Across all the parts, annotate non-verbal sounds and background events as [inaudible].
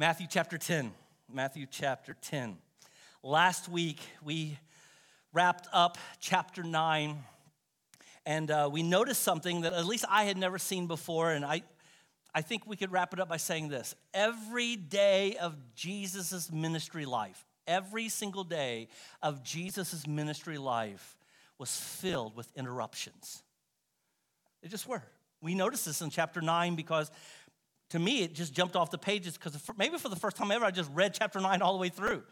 Matthew chapter 10. Matthew chapter 10. Last week, we wrapped up chapter 9, and uh, we noticed something that at least I had never seen before, and I, I think we could wrap it up by saying this. Every day of Jesus' ministry life, every single day of Jesus' ministry life was filled with interruptions. They just were. We noticed this in chapter 9 because to me it just jumped off the pages because maybe for the first time ever I just read chapter 9 all the way through.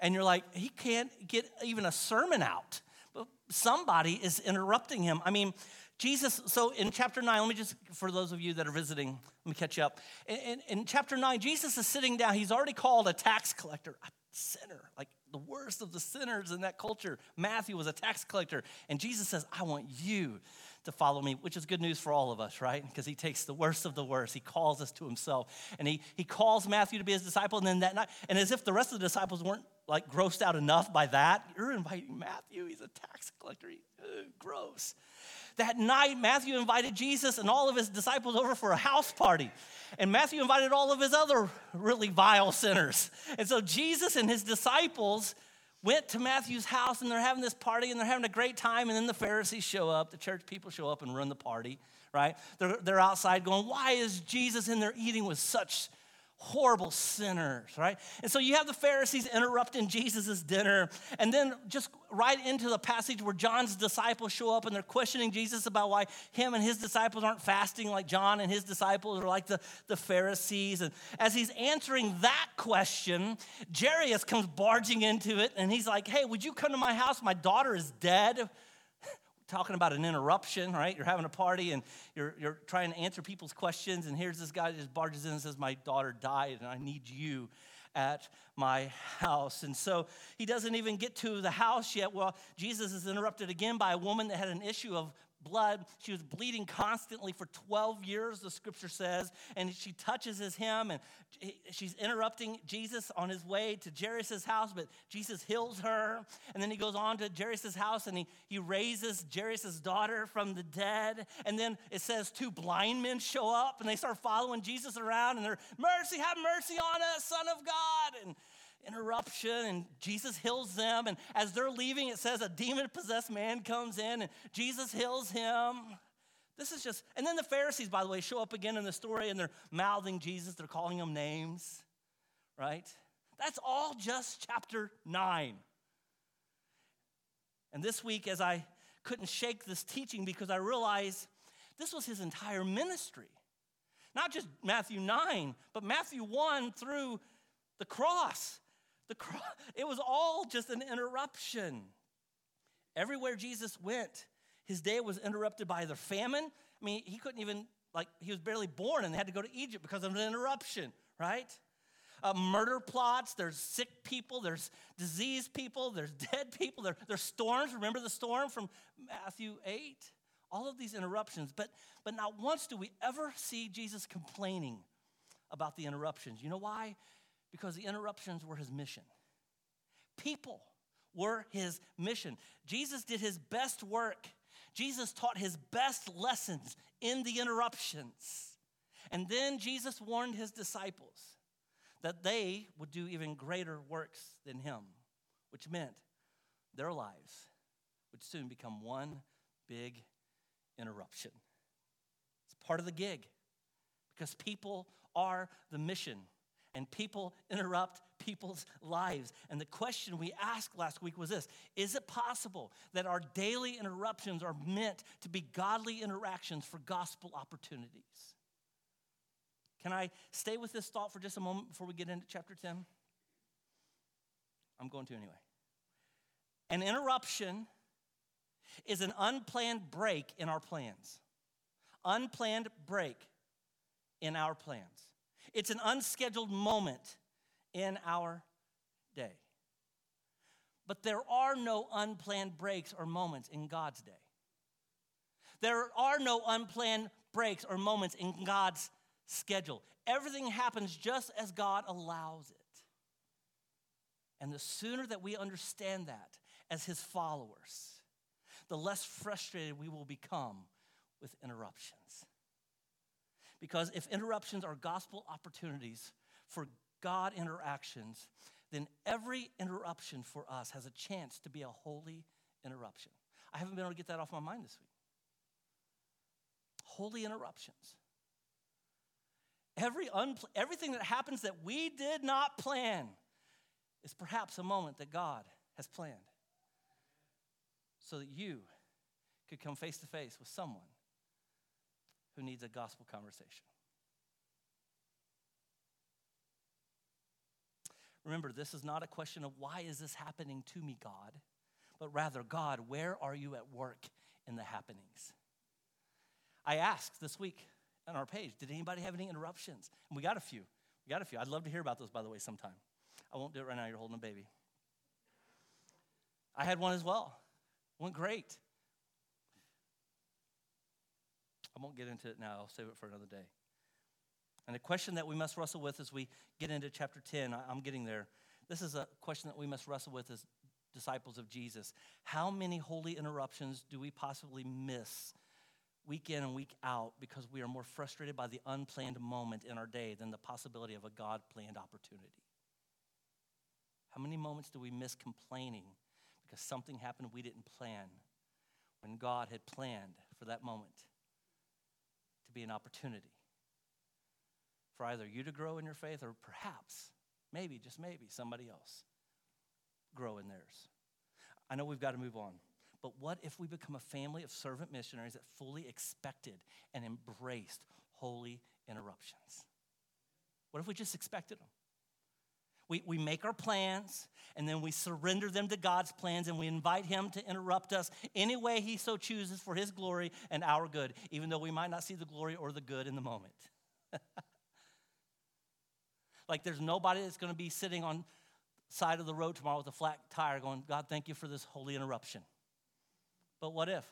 And you're like, he can't get even a sermon out. But somebody is interrupting him. I mean, Jesus, so in chapter 9, let me just, for those of you that are visiting, let me catch you up. In, in, in chapter 9, Jesus is sitting down. He's already called a tax collector, a sinner, like the worst of the sinners in that culture. Matthew was a tax collector. And Jesus says, I want you to follow me, which is good news for all of us, right? Because he takes the worst of the worst. He calls us to himself. And he, he calls Matthew to be his disciple. And then that night, and as if the rest of the disciples weren't like grossed out enough by that, you're inviting Matthew. He's a tax collector. He, gross. That night, Matthew invited Jesus and all of his disciples over for a house party. And Matthew invited all of his other really vile sinners. And so Jesus and his disciples went to Matthew's house and they're having this party and they're having a great time. And then the Pharisees show up, the church people show up and run the party, right? They're, they're outside going, Why is Jesus in there eating with such horrible sinners, right? And so you have the Pharisees interrupting Jesus' dinner, and then just right into the passage where John's disciples show up and they're questioning Jesus about why him and his disciples aren't fasting like John and his disciples are like the, the Pharisees. And as he's answering that question, Jairus comes barging into it and he's like, Hey, would you come to my house? My daughter is dead talking about an interruption, right? You're having a party and you're, you're trying to answer people's questions, and here's this guy that just barges in and says, My daughter died, and I need you at my house. And so he doesn't even get to the house yet. Well, Jesus is interrupted again by a woman that had an issue of blood. She was bleeding constantly for 12 years, the scripture says. And she touches his hem and she's interrupting Jesus on his way to Jairus' house, but Jesus heals her. And then he goes on to Jairus' house and he, he raises Jairus' daughter from the dead. And then it says two blind men show up and they start following Jesus around and they're, Mercy, have mercy on us, Son of God. And interruption and Jesus heals them. And as they're leaving, it says a demon possessed man comes in and Jesus heals him. This is just, and then the Pharisees, by the way, show up again in the story and they're mouthing Jesus, they're calling him names, right? That's all just chapter nine. And this week, as I couldn't shake this teaching because I realized this was his entire ministry. Not just Matthew 9, but Matthew 1 through the cross. The cross, it was all just an interruption. Everywhere Jesus went, his day was interrupted by either famine. I mean, he couldn't even, like, he was barely born and they had to go to Egypt because of an interruption, right? Uh, murder plots, there's sick people, there's diseased people, there's [laughs] dead people, there, there's storms. Remember the storm from Matthew 8? All of these interruptions, but, but not once do we ever see Jesus complaining about the interruptions. You know why? Because the interruptions were his mission. People were his mission. Jesus did his best work. Jesus taught his best lessons in the interruptions. And then Jesus warned his disciples that they would do even greater works than him, which meant their lives would soon become one big interruption. It's part of the gig because people are the mission and people interrupt people's lives. And the question we asked last week was this Is it possible that our daily interruptions are meant to be godly interactions for gospel opportunities? Can I stay with this thought for just a moment before we get into chapter 10? I'm going to anyway. An interruption is an unplanned break in our plans. Unplanned break in our plans. It's an unscheduled moment in our day. But there are no unplanned breaks or moments in God's day. There are no unplanned breaks or moments in God's schedule. Everything happens just as God allows it. And the sooner that we understand that as His followers, the less frustrated we will become with interruptions. Because if interruptions are gospel opportunities for God interactions, then every interruption for us has a chance to be a holy interruption. I haven't been able to get that off my mind this week. Holy interruptions. Every unpl- everything that happens that we did not plan is perhaps a moment that God has planned so that you could come face to face with someone who needs a gospel conversation. Remember, this is not a question of why is this happening to me, God, but rather, God, where are you at work in the happenings? I asked this week on our page, did anybody have any interruptions? And we got a few. We got a few. I'd love to hear about those, by the way, sometime. I won't do it right now. You're holding a baby. I had one as well. Went great. I won't get into it now. I'll save it for another day. And a question that we must wrestle with as we get into chapter 10, I'm getting there. This is a question that we must wrestle with as disciples of Jesus. How many holy interruptions do we possibly miss week in and week out because we are more frustrated by the unplanned moment in our day than the possibility of a God planned opportunity? How many moments do we miss complaining because something happened we didn't plan when God had planned for that moment to be an opportunity for either you to grow in your faith or perhaps, maybe, just maybe, somebody else grow in theirs? I know we've got to move on. But what if we become a family of servant missionaries that fully expected and embraced holy interruptions? What if we just expected them? We, we make our plans and then we surrender them to God's plans and we invite Him to interrupt us any way He so chooses for His glory and our good, even though we might not see the glory or the good in the moment. [laughs] like there's nobody that's going to be sitting on side of the road tomorrow with a flat tire going, God, thank you for this holy interruption. But what if?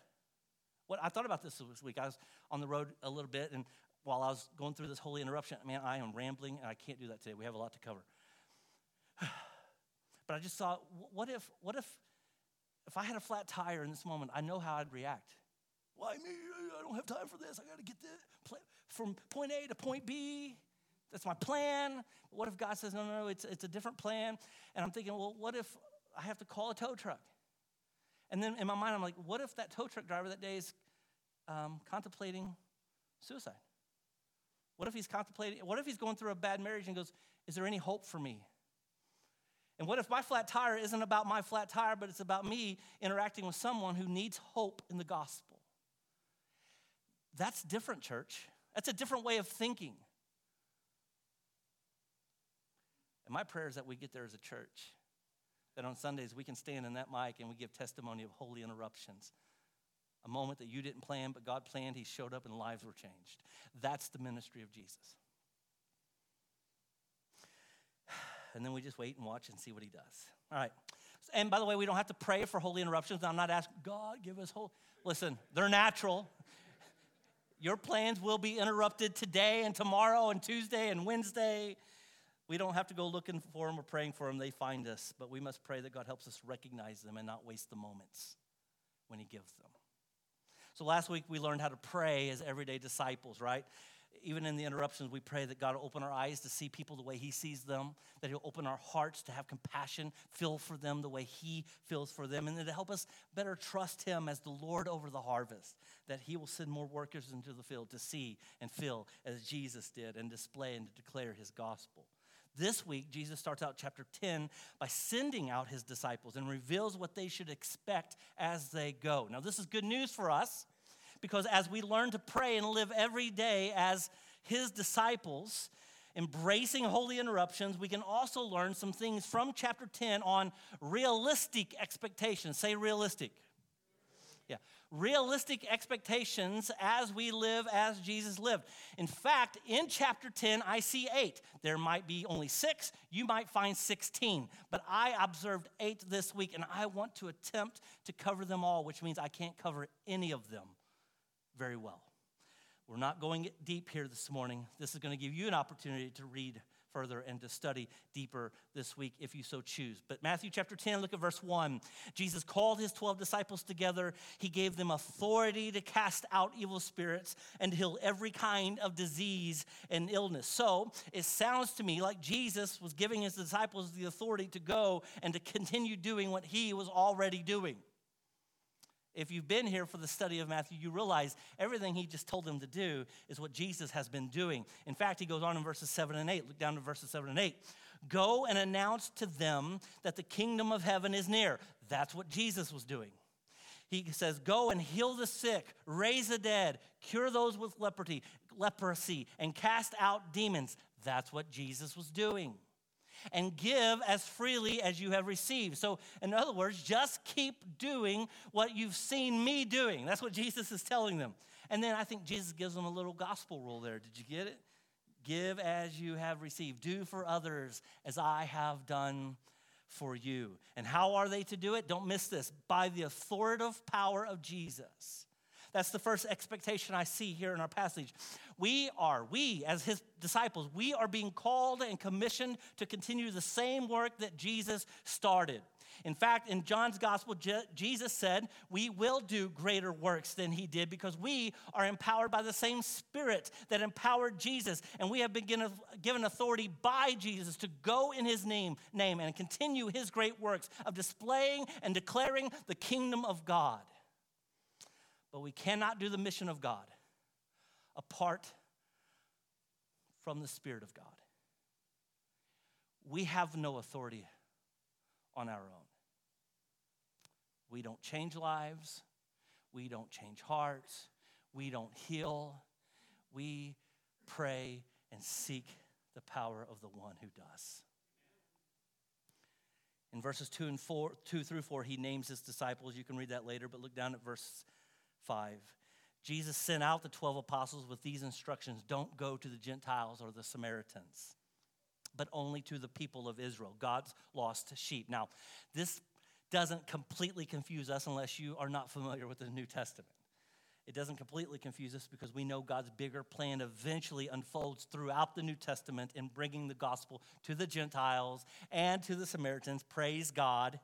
What I thought about this this week. I was on the road a little bit, and while I was going through this holy interruption, man, I am rambling, and I can't do that today. We have a lot to cover. But I just thought, what if, what if, if I had a flat tire in this moment? I know how I'd react. Why me? I don't have time for this. I got to get this from point A to point B. That's my plan. What if God says, no, no, no, it's, it's a different plan? And I'm thinking, well, what if I have to call a tow truck? And then in my mind, I'm like, what if that tow truck driver that day is um, contemplating suicide? What if he's contemplating, what if he's going through a bad marriage and goes, is there any hope for me? And what if my flat tire isn't about my flat tire, but it's about me interacting with someone who needs hope in the gospel? That's different, church. That's a different way of thinking. And my prayer is that we get there as a church that on Sundays we can stand in that mic and we give testimony of holy interruptions. A moment that you didn't plan, but God planned, He showed up and lives were changed. That's the ministry of Jesus. And then we just wait and watch and see what He does. All right. And by the way, we don't have to pray for holy interruptions. I'm not asking, God, give us holy. Listen, they're natural. Your plans will be interrupted today and tomorrow and Tuesday and Wednesday we don't have to go looking for them or praying for them, they find us, but we must pray that God helps us recognize them and not waste the moments when He gives them. So last week we learned how to pray as everyday disciples, right? Even in the interruptions, we pray that God will open our eyes to see people the way He sees them, that He'll open our hearts to have compassion, feel for them the way He feels for them, and to help us better trust Him as the Lord over the harvest, that He will send more workers into the field to see and feel as Jesus did and display and to declare His gospel. This week, Jesus starts out chapter 10 by sending out his disciples and reveals what they should expect as they go. Now, this is good news for us because as we learn to pray and live every day as his disciples, embracing holy interruptions, we can also learn some things from chapter 10 on realistic expectations. Say realistic Yeah. realistic expectations as we live as Jesus lived. In fact, in chapter 10, I see eight. There might be only six, you might find 16, but I observed eight this week, and I want to attempt to cover them all, which means I can't cover any of them very well. We're not going deep here this morning. This is going to give you an opportunity to read further and to study deeper this week if you so choose. But Matthew chapter 10, look at verse 1. Jesus called his 12 disciples together. He gave them authority to cast out evil spirits and heal every kind of disease and illness. So it sounds to me like Jesus was giving his disciples the authority to go and to continue doing what he was already doing. If you've been here for the study of Matthew, you realize everything he just told them to do is what Jesus has been doing. In fact, he goes on in verses 7 and 8. Look down to verses 7 and 8. Go and announce to them that the kingdom of heaven is near. That's what Jesus was doing. He says, Go and heal the sick, raise the dead, cure those with leprosy, leprosy, and cast out demons. That's what Jesus was doing and give as freely as you have received. So, in other words, just keep doing what you've seen me doing. That's what Jesus is telling them. And then I think Jesus gives them a little gospel rule there. Did you get it? Give as you have received, do for others as I have done for you. And how are they to do it? Don't miss this by the authoritative power of Jesus. That's the first expectation I see here in our passage. We are, we as his disciples, we are being called and commissioned to continue the same work that Jesus started. In fact, in John's gospel, Jesus said, We will do greater works than he did because we are empowered by the same spirit that empowered Jesus. And we have been given authority by Jesus to go in his name, name and continue his great works of displaying and declaring the kingdom of God. But we cannot do the mission of God apart from the Spirit of God. We have no authority on our own. We don't change lives. We don't change hearts. We don't heal. We pray and seek the power of the one who does. In verses 2 and 4, 2 through 4, he names his disciples. You can read that later, but look down at verse 5. Jesus sent out the 12 apostles with these instructions don't go to the Gentiles or the Samaritans, but only to the people of Israel, God's lost sheep. Now, this doesn't completely confuse us unless you are not familiar with the New Testament. It doesn't completely confuse us because we know God's bigger plan eventually unfolds throughout the New Testament in bringing the gospel to the Gentiles and to the Samaritans. Praise God.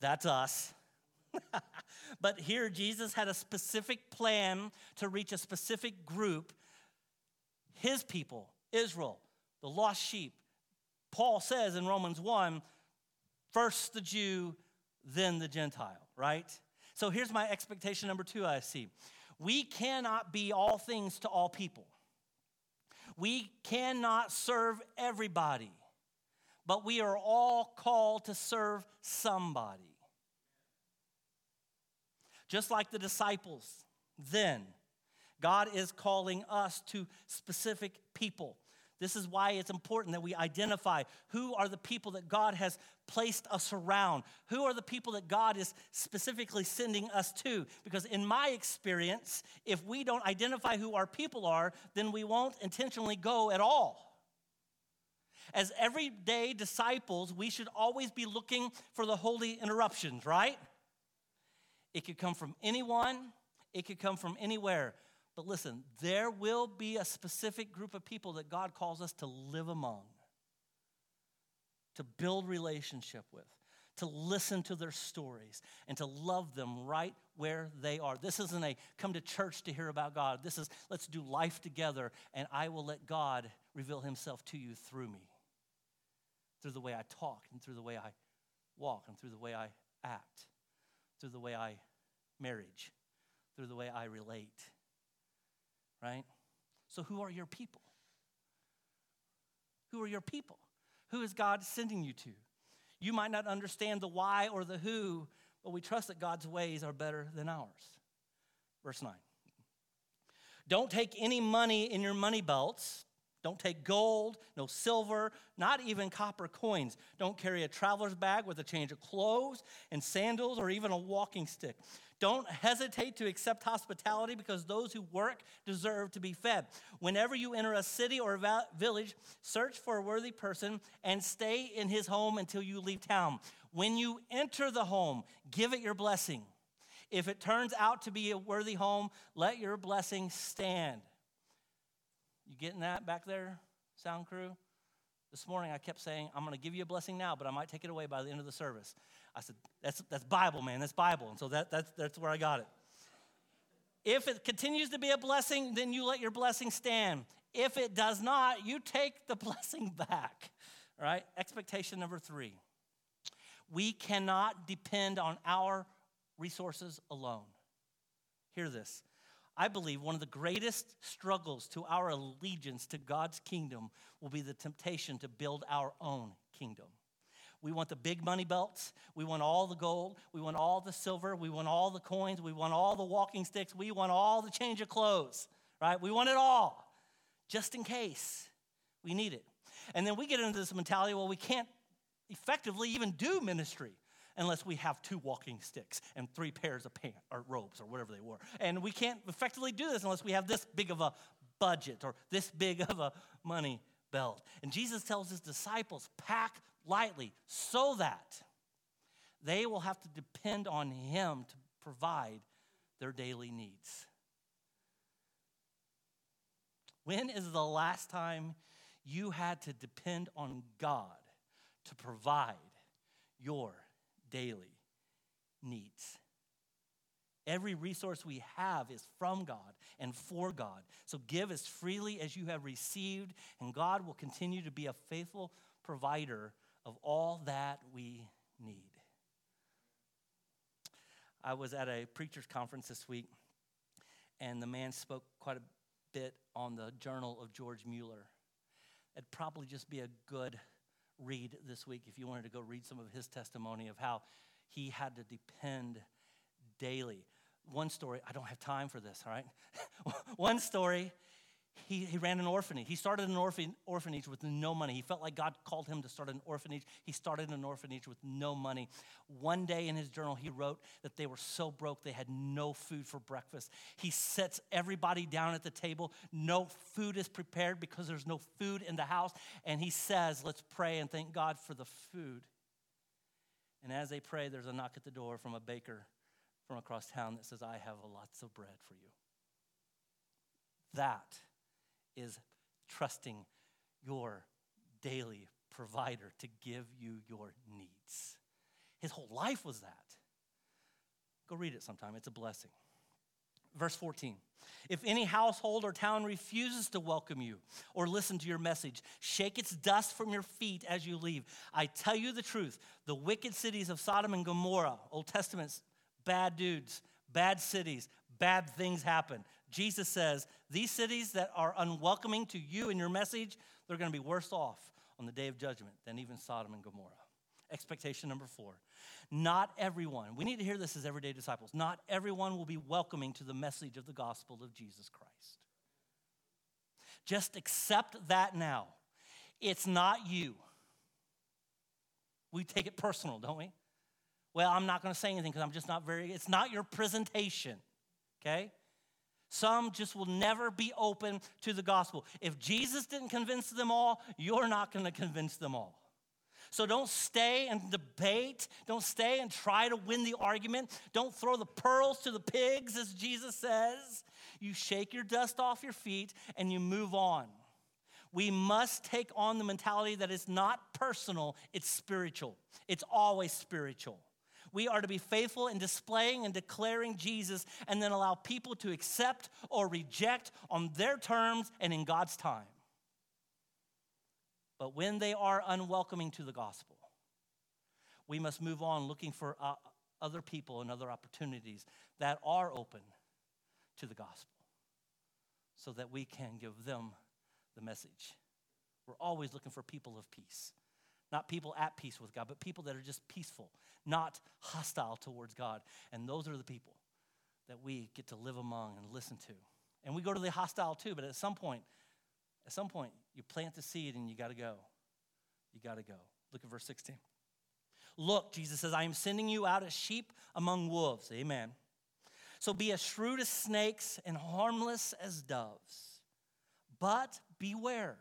That's us. [laughs] but here, Jesus had a specific plan to reach a specific group his people, Israel, the lost sheep. Paul says in Romans 1 first the Jew, then the Gentile, right? So here's my expectation number two I see. We cannot be all things to all people. We cannot serve everybody, but we are all called to serve somebody. Just like the disciples, then God is calling us to specific people. This is why it's important that we identify who are the people that God has placed us around. Who are the people that God is specifically sending us to? Because, in my experience, if we don't identify who our people are, then we won't intentionally go at all. As everyday disciples, we should always be looking for the holy interruptions, right? It could come from anyone, it could come from anywhere. But listen, there will be a specific group of people that God calls us to live among, to build relationship with, to listen to their stories, and to love them right where they are. This isn't a come to church to hear about God. This is let's do life together, and I will let God reveal himself to you through me, through the way I talk, and through the way I walk, and through the way I act through the way I marriage, through the way I relate. Right? So, who are your people? Who are your people? Who is God sending you to? You might not understand the why or the who, but we trust that God's ways are better than ours. Verse 9. Don't take any money in your money belts don't take gold, no silver, not even copper coins. Don't carry a traveler's bag with a change of clothes and sandals or even a walking stick. Don't hesitate to accept hospitality because those who work deserve to be fed. Whenever you enter a city or a village, search for a worthy person and stay in his home until you leave town. When you enter the home, give it your blessing. If it turns out to be a worthy home, let your blessing stand. You getting that back there, sound crew? This morning I kept saying, I'm going to give you a blessing now, but I might take it away by the end of the service. I said, that's, that's Bible, man. That's Bible. And so that, that's, that's where I got it. If it continues to be a blessing, then you let your blessing stand. If it does not, you take the [laughs] blessing back. All right? Expectation number three. We cannot depend on our resources alone. Hear this. I believe one of the greatest struggles to our allegiance to God's kingdom will be the temptation to build our own kingdom. We want the big money belts. We want all the gold. We want all the silver. We want all the coins. We want all the walking sticks. We want all the change of clothes, right? We want it all, just in case we need it. And then we get into this mentality well, we can't effectively even do ministry unless we have two walking sticks and three pairs of pants or robes or whatever they were. And we can't effectively do this unless we have this big of a budget or this big of a money belt. And Jesus tells his disciples, pack lightly so that they will have to depend on him to provide their daily needs. When is the last time you had to depend on God to provide your daily needs. Every resource we have is from God and for God. So give as freely as you have received, and God will continue to be a faithful provider of all that we need. I was at a preacher's conference this week, and the man spoke quite a bit on the journal of George Mueller. It'd probably just be a good read this week if you wanted to go read some of his testimony of how he had to depend daily. One story, I don't have time for this, all right? [laughs] One story, he, he ran an orphanage. He started an orphan, orphanage with no money. He felt like God called him to start an orphanage. He started an orphanage with no money. One day in his journal, he wrote that they were so broke they had no food for breakfast. He sets everybody down at the table. No food is prepared because there's no food in the house. And he says, Let's pray and thank God for the food. And as they pray, there's a knock at the door from a baker from across town that says, I have lots of bread for you. That is trusting your daily provider to give you your needs. His whole life was that. Go read it sometime, it's a blessing. Verse 14 If any household or town refuses to welcome you or listen to your message, shake its dust from your feet as you leave. I tell you the truth the wicked cities of Sodom and Gomorrah, Old Testament's bad dudes, bad cities, bad things happen. Jesus says, These cities that are unwelcoming to you and your message, they're going to be worse off on the day of judgment than even Sodom and Gomorrah. Expectation number four. Not everyone, we need to hear this as everyday disciples, not everyone will be welcoming to the message of the gospel of Jesus Christ. Just accept that now. It's not you. We take it personal, don't we? Well, I'm not going to say anything because I'm just not very, it's not your presentation, okay? Some just will never be open to the gospel. If Jesus didn't convince them all, you're not going to convince them all. So don't stay and debate. Don't stay and try to win the argument. Don't throw the pearls to the pigs, as Jesus says. You shake your dust off your feet and you move on. We must take on the mentality that it's not personal, it's spiritual. It's always spiritual. We are to be faithful in displaying and declaring Jesus and then allow people to accept or reject on their terms and in God's time. But when they are unwelcoming to the gospel, we must move on looking for uh, other people and other opportunities that are open to the gospel so that we can give them the message. We're always looking for people of peace. Not people at peace with God, but people that are just peaceful, not hostile towards God. And those are the people that we get to live among and listen to. And we go to the hostile too, but at some point, at some point, you plant the seed and you got to go. You got to go. Look at verse 16. Look, Jesus says, I am sending you out as sheep among wolves. Amen. So be as shrewd as snakes and harmless as doves. But beware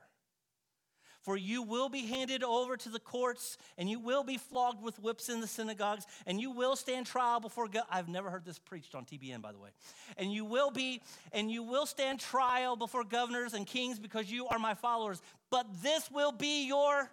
For you will be handed over to the courts, and you will be flogged with whips in the synagogues, and you will stand trial before God. I've never heard this preached on TBN, by the way. And you will be, and you will stand trial before governors and kings because you are my followers. But this will be your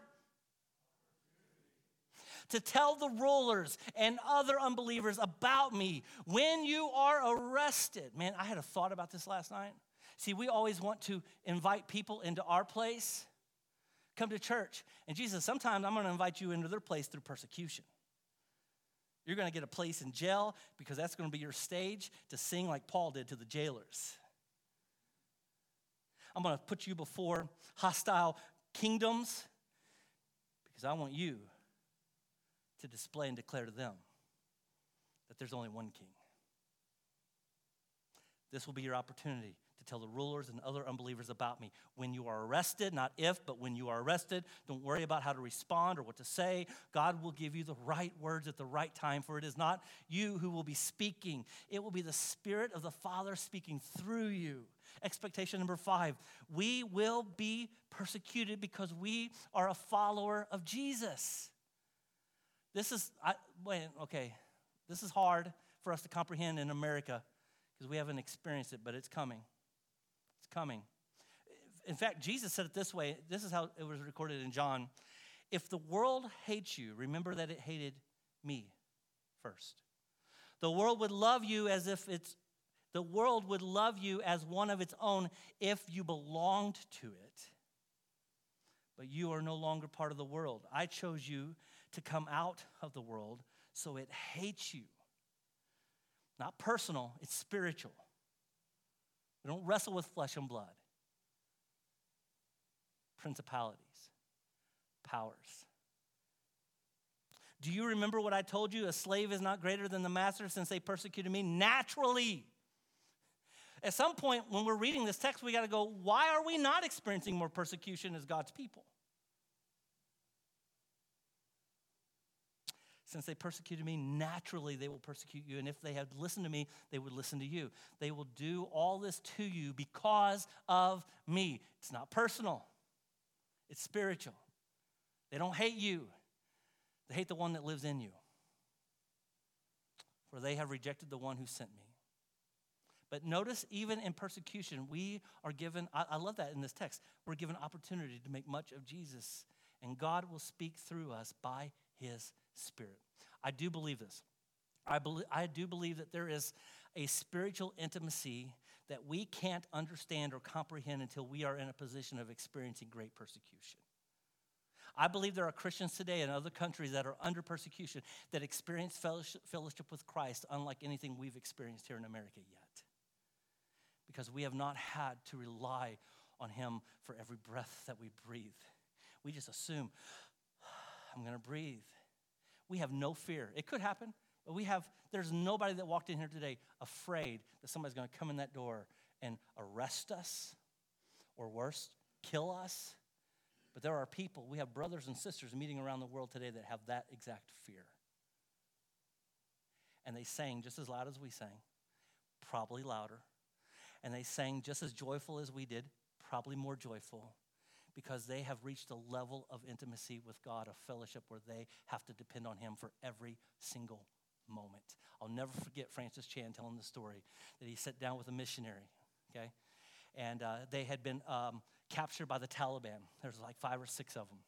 to tell the rulers and other unbelievers about me when you are arrested. Man, I had a thought about this last night. See, we always want to invite people into our place come to church. And Jesus, sometimes I'm going to invite you into their place through persecution. You're going to get a place in jail because that's going to be your stage to sing like Paul did to the jailers. I'm going to put you before hostile kingdoms because I want you to display and declare to them that there's only one king. This will be your opportunity to tell the rulers and other unbelievers about me. When you are arrested, not if, but when you are arrested, don't worry about how to respond or what to say. God will give you the right words at the right time, for it is not you who will be speaking, it will be the Spirit of the Father speaking through you. Expectation number five we will be persecuted because we are a follower of Jesus. This is, I, wait, okay, this is hard for us to comprehend in America because we haven't experienced it, but it's coming coming. In fact, Jesus said it this way this is how it was recorded in John. If the world hates you, remember that it hated me first. The world would love you as if it's the world would love you as one of its own if you belonged to it. But you are no longer part of the world. I chose you to come out of the world, so it hates you. Not personal, it's spiritual. We don't wrestle with flesh and blood. Principalities, powers. Do you remember what I told you? A slave is not greater than the master since they persecuted me naturally. At some point, when we're reading this text, we got to go, why are we not experiencing more persecution as God's people? Since they persecuted me, naturally they will persecute you. And if they had listened to me, they would listen to you. They will do all this to you because of me. It's not personal, it's spiritual. They don't hate you, they hate the one that lives in you. For they have rejected the one who sent me. But notice, even in persecution, we are given, I, I love that in this text, we're given opportunity to make much of Jesus. And God will speak through us by his Spirit. I do believe this. I, believe, I do believe that there is a spiritual intimacy that we can't understand or comprehend until we are in a position of experiencing great persecution. I believe there are Christians today in other countries that are under persecution that experience fellowship, fellowship with Christ unlike anything we've experienced here in America yet. Because we have not had to rely on Him for every breath that we breathe. We just assume, I'm going to breathe. We have no fear. It could happen, but we have, there's nobody that walked in here today afraid that somebody's going to come in that door and arrest us or worse, kill us. But there are people, we have brothers and sisters meeting around the world today that have that exact fear. And they sang just as loud as we sang, probably louder. And they sang just as joyful as we did, probably more joyful because they have reached a level of intimacy with God, a fellowship where they have to depend on Him for every single moment. I'll never forget Francis Chan telling the story that he sat down with a missionary, okay? And uh, they had been um, captured by the Taliban. There's like five or six of them.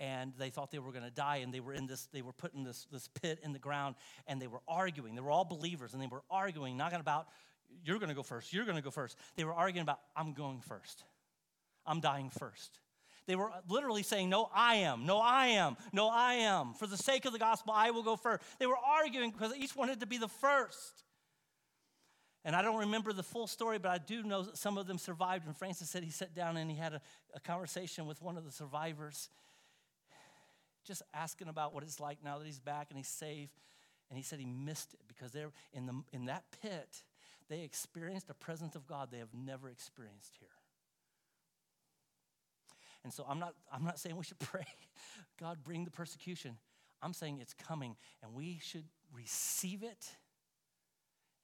And they thought they were going to die, and they were in this, they were put in this, this pit in the ground, and they were arguing. They were all believers, and they were arguing, not about, you're going to go first, you're going to go first. They were arguing about, I'm going first. I'm dying first. They were literally saying, No, I am. No, I am. No, I am. For the sake of the gospel, I will go first. They were arguing because each wanted to be the first. And I don't remember the full story, but I do know that some of them survived. And Francis said he sat down and he had a, a conversation with one of the survivors, just asking about what it's like now that he's back and he's safe. And he said he missed it because they're in, the, in that pit, they experienced a presence of God they have never experienced here. And so I'm not, I'm not saying we should [laughs] pray, God, bring the persecution. I'm saying it's coming, and we should receive it,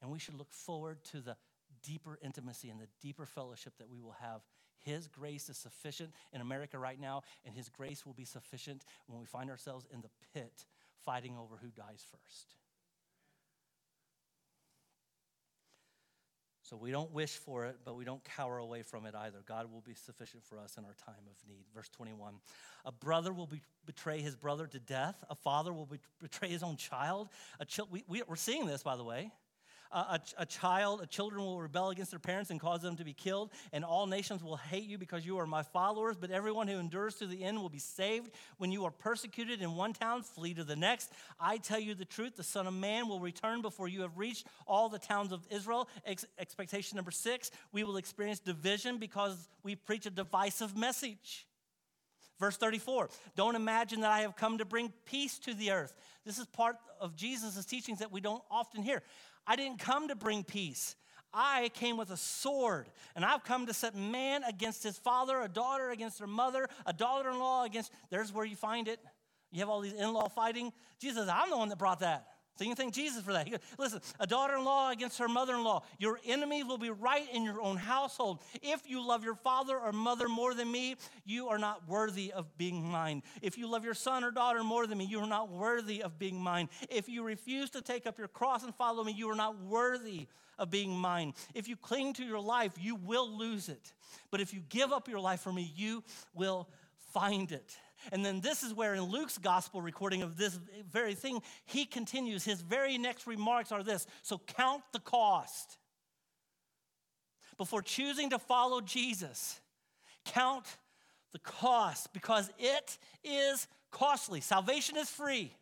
and we should look forward to the deeper intimacy and the deeper fellowship that we will have His grace is sufficient in America right now, and His grace will be sufficient when we find ourselves in the pit fighting over who dies first. So we don't wish for it, but we don't cower away from it either. God will be sufficient for us in our time of need. Verse 21 A brother will be, betray his brother to death, a father will be, betray his own child. A we, we, we're seeing this, by the way a, a, child, a children will rebel against their parents and cause them to be killed, and all nations will hate you because you are my followers. But everyone who endures to the end will be saved. When you are persecuted in one town, flee to the next. I tell you the truth: the Son of Man will return before you have reached all the towns of Israel. Ex- expectation number six: we will experience division because we preach a divisive message. Verse 34 Don't imagine that I have come to bring peace to the earth. This is part of Jesus' teachings that we don't often hear. I didn't come to bring peace. I came with a sword, and I've come to set man against his father, a daughter against her mother, a daughter in law against. There's where you find it. You have all these in law fighting. Jesus, I'm the one that brought that. So you can thank Jesus for that. Goes, Listen, a daughter in law against her mother in law. Your enemies will be right in your own household. If you love your father or mother more than me, you are not worthy of being mine. If you love your son or daughter more than me, you are not worthy of being mine. If you refuse to take up your cross and follow me, you are not worthy of being mine. If you cling to your life, you will lose it. But if you give up your life for me, you will find it. And then this is where, in Luke's gospel recording of this very thing, he continues. His very next remarks are this So count the cost. Before choosing to follow Jesus, count the cost because it is costly. Salvation is free.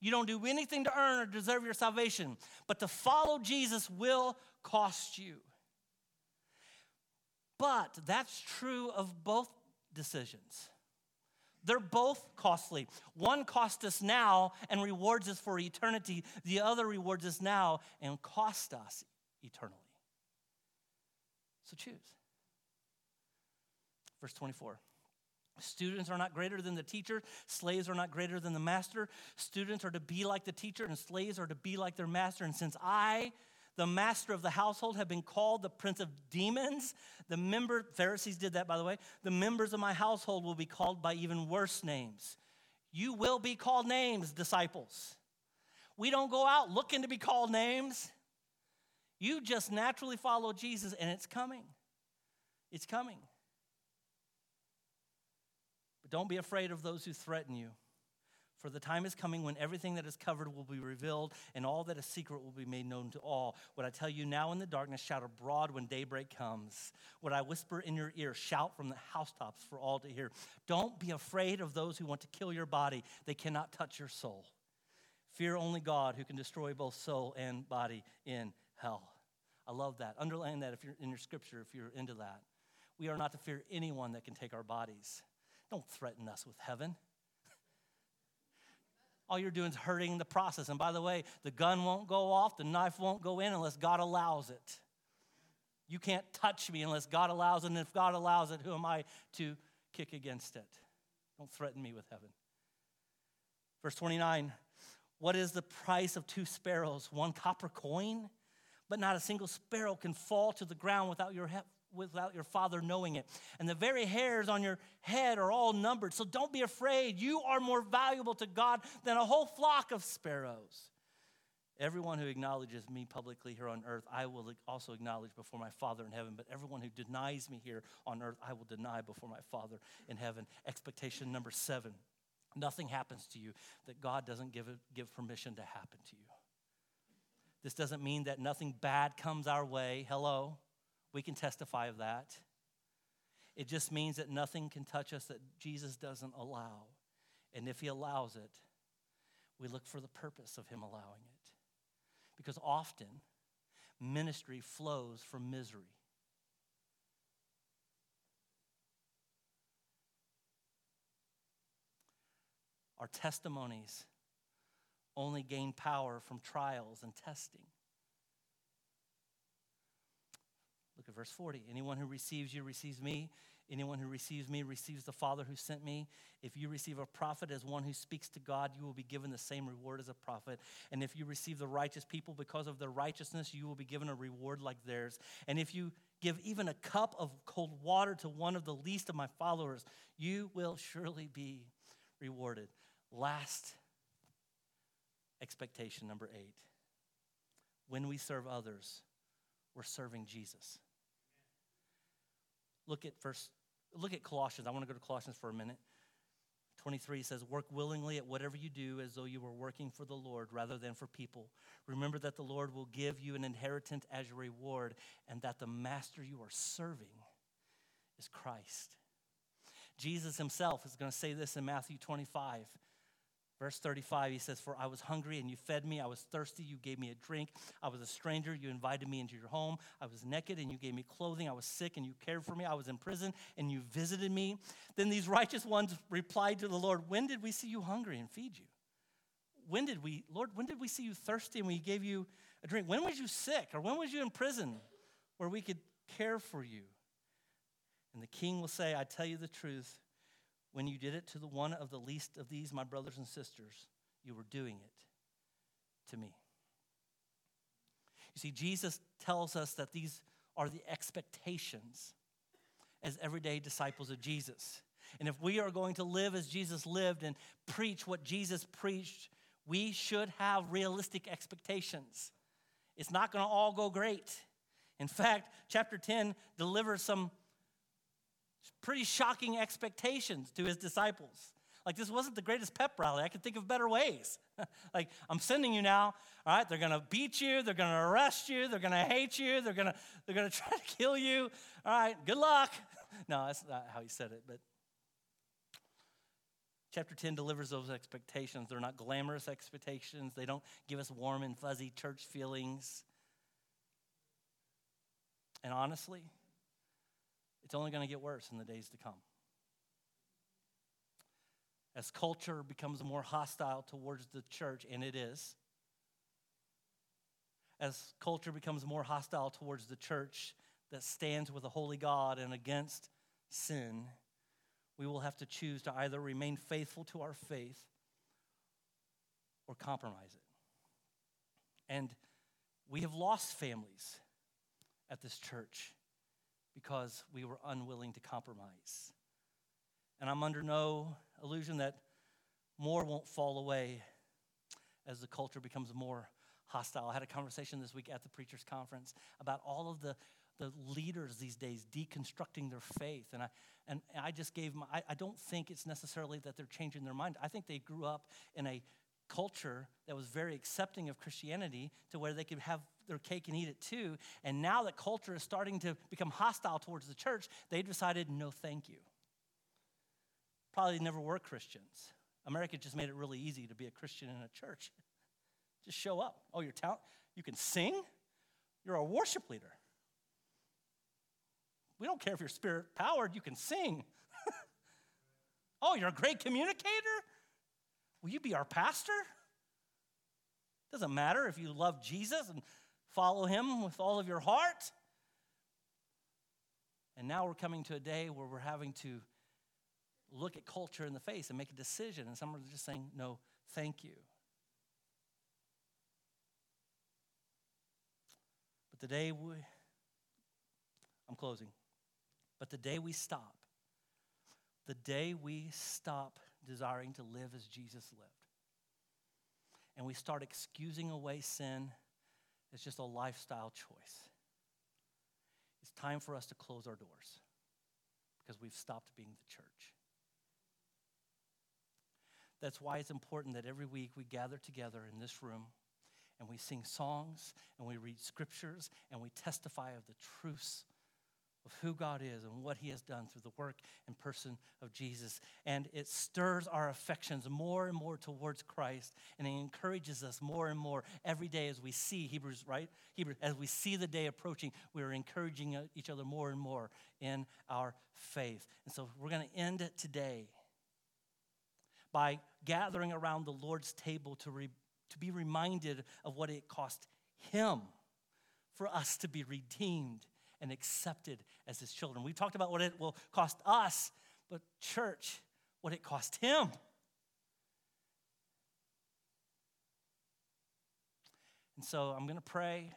You don't do anything to earn or deserve your salvation, but to follow Jesus will cost you. But that's true of both decisions. They're both costly. One costs us now and rewards us for eternity, the other rewards us now and costs us eternally. So choose. Verse 24. Students are not greater than the teacher. Slaves are not greater than the master. Students are to be like the teacher, and slaves are to be like their master. And since I the master of the household have been called the prince of demons. The member, Pharisees did that, by the way. The members of my household will be called by even worse names. You will be called names, disciples. We don't go out looking to be called names. You just naturally follow Jesus, and it's coming. It's coming. But don't be afraid of those who threaten you. For the time is coming when everything that is covered will be revealed, and all that is secret will be made known to all. What I tell you now in the darkness, shout abroad when daybreak comes. What I whisper in your ear, shout from the housetops for all to hear. Don't be afraid of those who want to kill your body, they cannot touch your soul. Fear only God who can destroy both soul and body in hell. I love that. Underline that if you're in your scripture, if you're into that. We are not to fear anyone that can take our bodies. Don't threaten us with heaven all you're doing is hurting the process. And by the way, the gun won't go off, the knife won't go in unless God allows it. You can't touch me unless God allows it. And if God allows it, who am I to kick against it? Don't threaten me with heaven. Verse 29 What is the price of two sparrows? One copper coin? But not a single sparrow can fall to the ground without your without your father knowing it. And the very hairs on your head are all numbered. So don't be afraid. You are more valuable to God than a whole flock of sparrows. Everyone who acknowledges me publicly here on earth, I will also acknowledge before my Father in heaven. But everyone who denies me here on earth, I will deny before my Father in heaven. Expectation number seven nothing happens to you that God doesn't give, it, give permission to happen to you. This doesn't mean that nothing bad comes our way. Hello. We can testify of that. It just means that nothing can touch us that Jesus doesn't allow. And if He allows it, we look for the purpose of Him allowing it. Because often, ministry flows from misery. Our testimonies only gain power from trials and testing. Look at verse 40. Anyone who receives you receives me. Anyone who receives me receives the Father who sent me. If you receive a prophet as one who speaks to God, you will be given the same reward as a prophet. And if you receive the righteous people because of their righteousness, you will be given a reward like theirs. And if you give even a cup of cold water to one of the least of my followers, you will surely be rewarded. Last expectation, number eight. When we serve others, we're serving Jesus. Look at first look at Colossians. I want to go to Colossians for a minute. 23 says, Work willingly at whatever you do as though you were working for the Lord rather than for people. Remember that the Lord will give you an inheritance as your reward, and that the master you are serving is Christ. Jesus himself is going to say this in Matthew 25. Verse 35, he says, For I was hungry and you fed me. I was thirsty, you gave me a drink. I was a stranger, you invited me into your home. I was naked and you gave me clothing. I was sick and you cared for me. I was in prison and you visited me. Then these righteous ones replied to the Lord, When did we see you hungry and feed you? When did we, Lord, when did we see you thirsty and we gave you a drink? When was you sick or when was you in prison where we could care for you? And the king will say, I tell you the truth. When you did it to the one of the least of these, my brothers and sisters, you were doing it to me. You see, Jesus tells us that these are the expectations as everyday disciples of Jesus. And if we are going to live as Jesus lived and preach what Jesus preached, we should have realistic expectations. It's not going to all go great. In fact, chapter 10 delivers some pretty shocking expectations to his disciples. Like, this wasn't the greatest pep rally. I could think of better ways. [laughs] like, I'm sending you now. All right, they're going to beat you. They're going to arrest you. They're going to hate you. They're going to they're going [laughs] to try to kill you. All right, good luck. [laughs] no, that's not how he said it, but chapter 10 delivers those expectations. They're not glamorous expectations, they don't give us warm and fuzzy church feelings. And honestly, it's only going to get worse in the days to come. As culture becomes more hostile towards the church, and it is, as culture becomes more hostile towards the church that stands with a holy God and against sin, we will have to choose to either remain faithful to our faith or compromise it. And we have lost families at this church because we were unwilling to compromise. And I'm under no illusion that more won't fall away as the culture becomes more hostile. I had a conversation this week at the Preachers Conference about all of the, the leaders these days deconstructing their faith. And I, and I just gave them, I, I don't think it's necessarily that they're changing their mind. I think they grew up in a culture that was very accepting of Christianity to where they could have their cake and eat it too. And now that culture is starting to become hostile towards the church, they decided no, thank you. Probably never were Christians. America just made it really easy to be a Christian in a church. [laughs] Just show up. Oh, you're talent. You can sing. You're a worship leader. We don't care if you're spirit powered. You can sing. [laughs] oh, you're a great communicator. Will you be our pastor? Doesn't matter if you love Jesus and follow him with all of your heart. And now we're coming to a day where we're having to look at culture in the face and make a decision. And some are just saying, no, thank you. But the day we, I'm closing, but the day we stop, the day we stop desiring to live as Jesus lived, and we start excusing away sin it's just a lifestyle choice. It's time for us to close our doors because we've stopped being the church. That's why it's important that every week we gather together in this room and we sing songs and we read scriptures and we testify of the truths of who God is and what He has done through the work and person of Jesus. And it stirs our affections more and more towards Christ, and it encourages us more and more every day as we see Hebrews, right? Hebrews, as we see the day approaching, we're encouraging each other more and more in our faith. And so we're going to end today by gathering around the Lord's table to, re, to be reminded of what it cost Him for us to be redeemed and accepted as his children. We talked about what it will cost us, but church, what it cost him. And so I'm going to pray.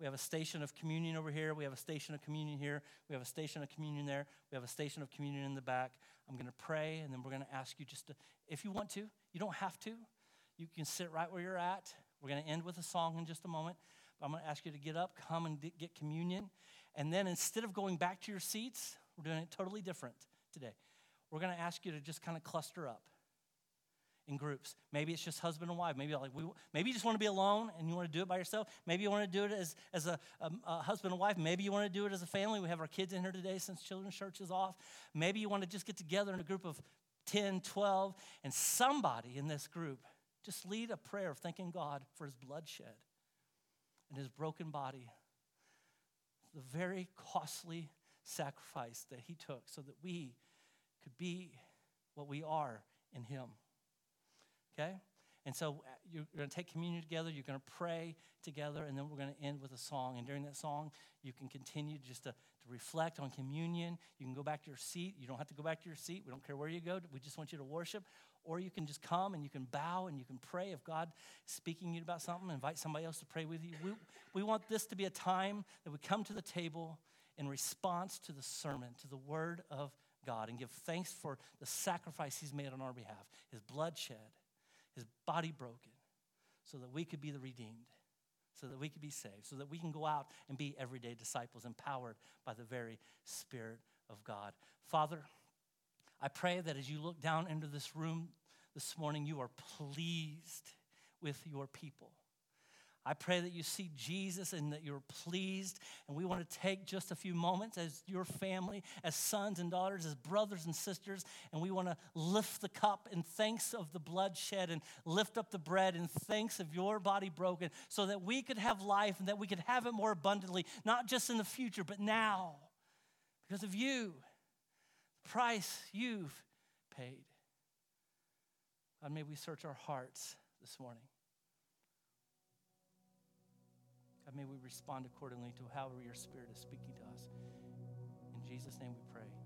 We have a station of communion over here. We have a station of communion here. We have a station of communion there. We have a station of communion in the back. I'm going to pray, and then we're going to ask you just to, if you want to, you don't have to. You can sit right where you're at. We're going to end with a song in just a moment. I'm going to ask you to get up, come and get communion. And then instead of going back to your seats, we're doing it totally different today. We're going to ask you to just kind of cluster up in groups. Maybe it's just husband and wife. Maybe like we, maybe you just want to be alone and you want to do it by yourself. Maybe you want to do it as, as a, a, a, husband and wife. Maybe you want to do it as a family. We have our kids in here today since children's church is off. Maybe you want to just get together in a group of 10, 12, and somebody in this group just lead a prayer of thanking God for his bloodshed and his broken body. The very costly sacrifice that he took so that we could be what we are in him okay? And so uh, you're going to take communion together, you're going to pray together, and then we're going to end with a song. And during that song, you can continue just to, to reflect on communion. You can go back to your seat. You don't have to go back to your seat. We don't care where you go. We just want you to worship. Or you can just come and you can bow and you can pray if God is speaking to you about something, invite somebody else to pray with you. We, we want this to be a time that we come to the table in response to the sermon, to the word of God, and give thanks for the sacrifice He's made on our behalf, His blood shed his body broken, so that we could be the redeemed, so that we could be saved, so that we can go out and be everyday disciples empowered by the very Spirit of God. Father, I pray that as you look down into this room this morning, you are pleased with your people. I pray that you see Jesus and that you're pleased. And we want to take just a few moments as your family, as sons and daughters, as brothers and sisters, and we want to lift the cup in thanks of the blood shed and lift up the bread in thanks of your body broken so that we could have life and that we could have it more abundantly, not just in the future, but now because of you, price you've paid. God, may we search our hearts this morning. God, may we respond accordingly to however your Spirit is speaking to us. In Jesus' name we pray.